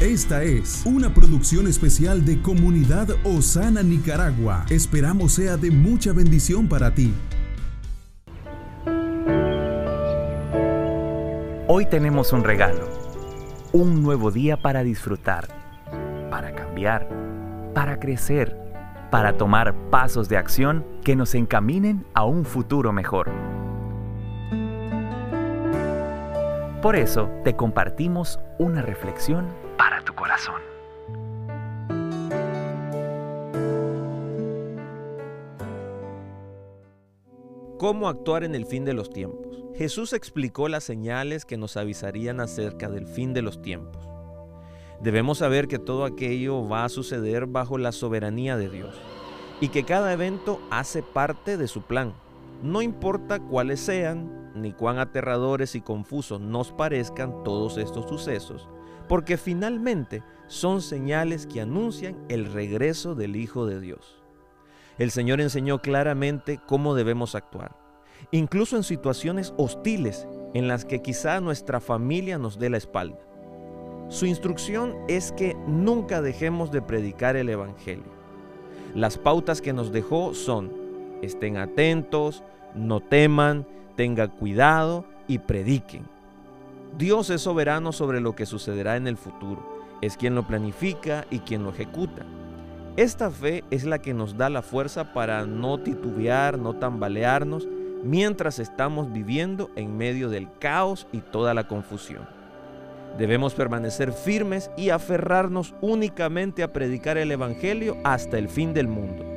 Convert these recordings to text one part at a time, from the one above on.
Esta es una producción especial de Comunidad Osana Nicaragua. Esperamos sea de mucha bendición para ti. Hoy tenemos un regalo, un nuevo día para disfrutar, para cambiar, para crecer, para tomar pasos de acción que nos encaminen a un futuro mejor. Por eso te compartimos una reflexión ¿Cómo actuar en el fin de los tiempos? Jesús explicó las señales que nos avisarían acerca del fin de los tiempos. Debemos saber que todo aquello va a suceder bajo la soberanía de Dios y que cada evento hace parte de su plan. No importa cuáles sean, ni cuán aterradores y confusos nos parezcan todos estos sucesos, porque finalmente son señales que anuncian el regreso del Hijo de Dios. El Señor enseñó claramente cómo debemos actuar, incluso en situaciones hostiles en las que quizá nuestra familia nos dé la espalda. Su instrucción es que nunca dejemos de predicar el Evangelio. Las pautas que nos dejó son, estén atentos, no teman, tengan cuidado y prediquen. Dios es soberano sobre lo que sucederá en el futuro. Es quien lo planifica y quien lo ejecuta. Esta fe es la que nos da la fuerza para no titubear, no tambalearnos, mientras estamos viviendo en medio del caos y toda la confusión. Debemos permanecer firmes y aferrarnos únicamente a predicar el Evangelio hasta el fin del mundo.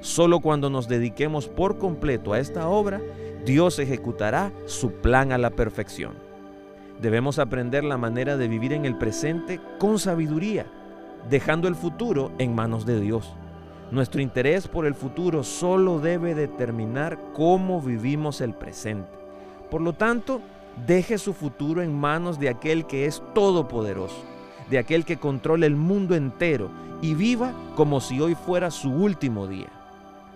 Solo cuando nos dediquemos por completo a esta obra, Dios ejecutará su plan a la perfección. Debemos aprender la manera de vivir en el presente con sabiduría, dejando el futuro en manos de Dios. Nuestro interés por el futuro solo debe determinar cómo vivimos el presente. Por lo tanto, deje su futuro en manos de aquel que es todopoderoso, de aquel que controla el mundo entero y viva como si hoy fuera su último día.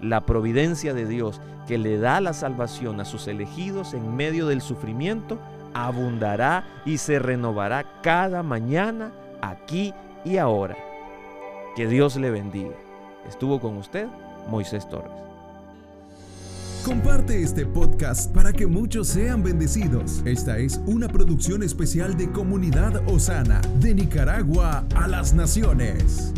La providencia de Dios que le da la salvación a sus elegidos en medio del sufrimiento abundará y se renovará cada mañana, aquí y ahora. Que Dios le bendiga. Estuvo con usted Moisés Torres. Comparte este podcast para que muchos sean bendecidos. Esta es una producción especial de Comunidad Osana, de Nicaragua a las Naciones.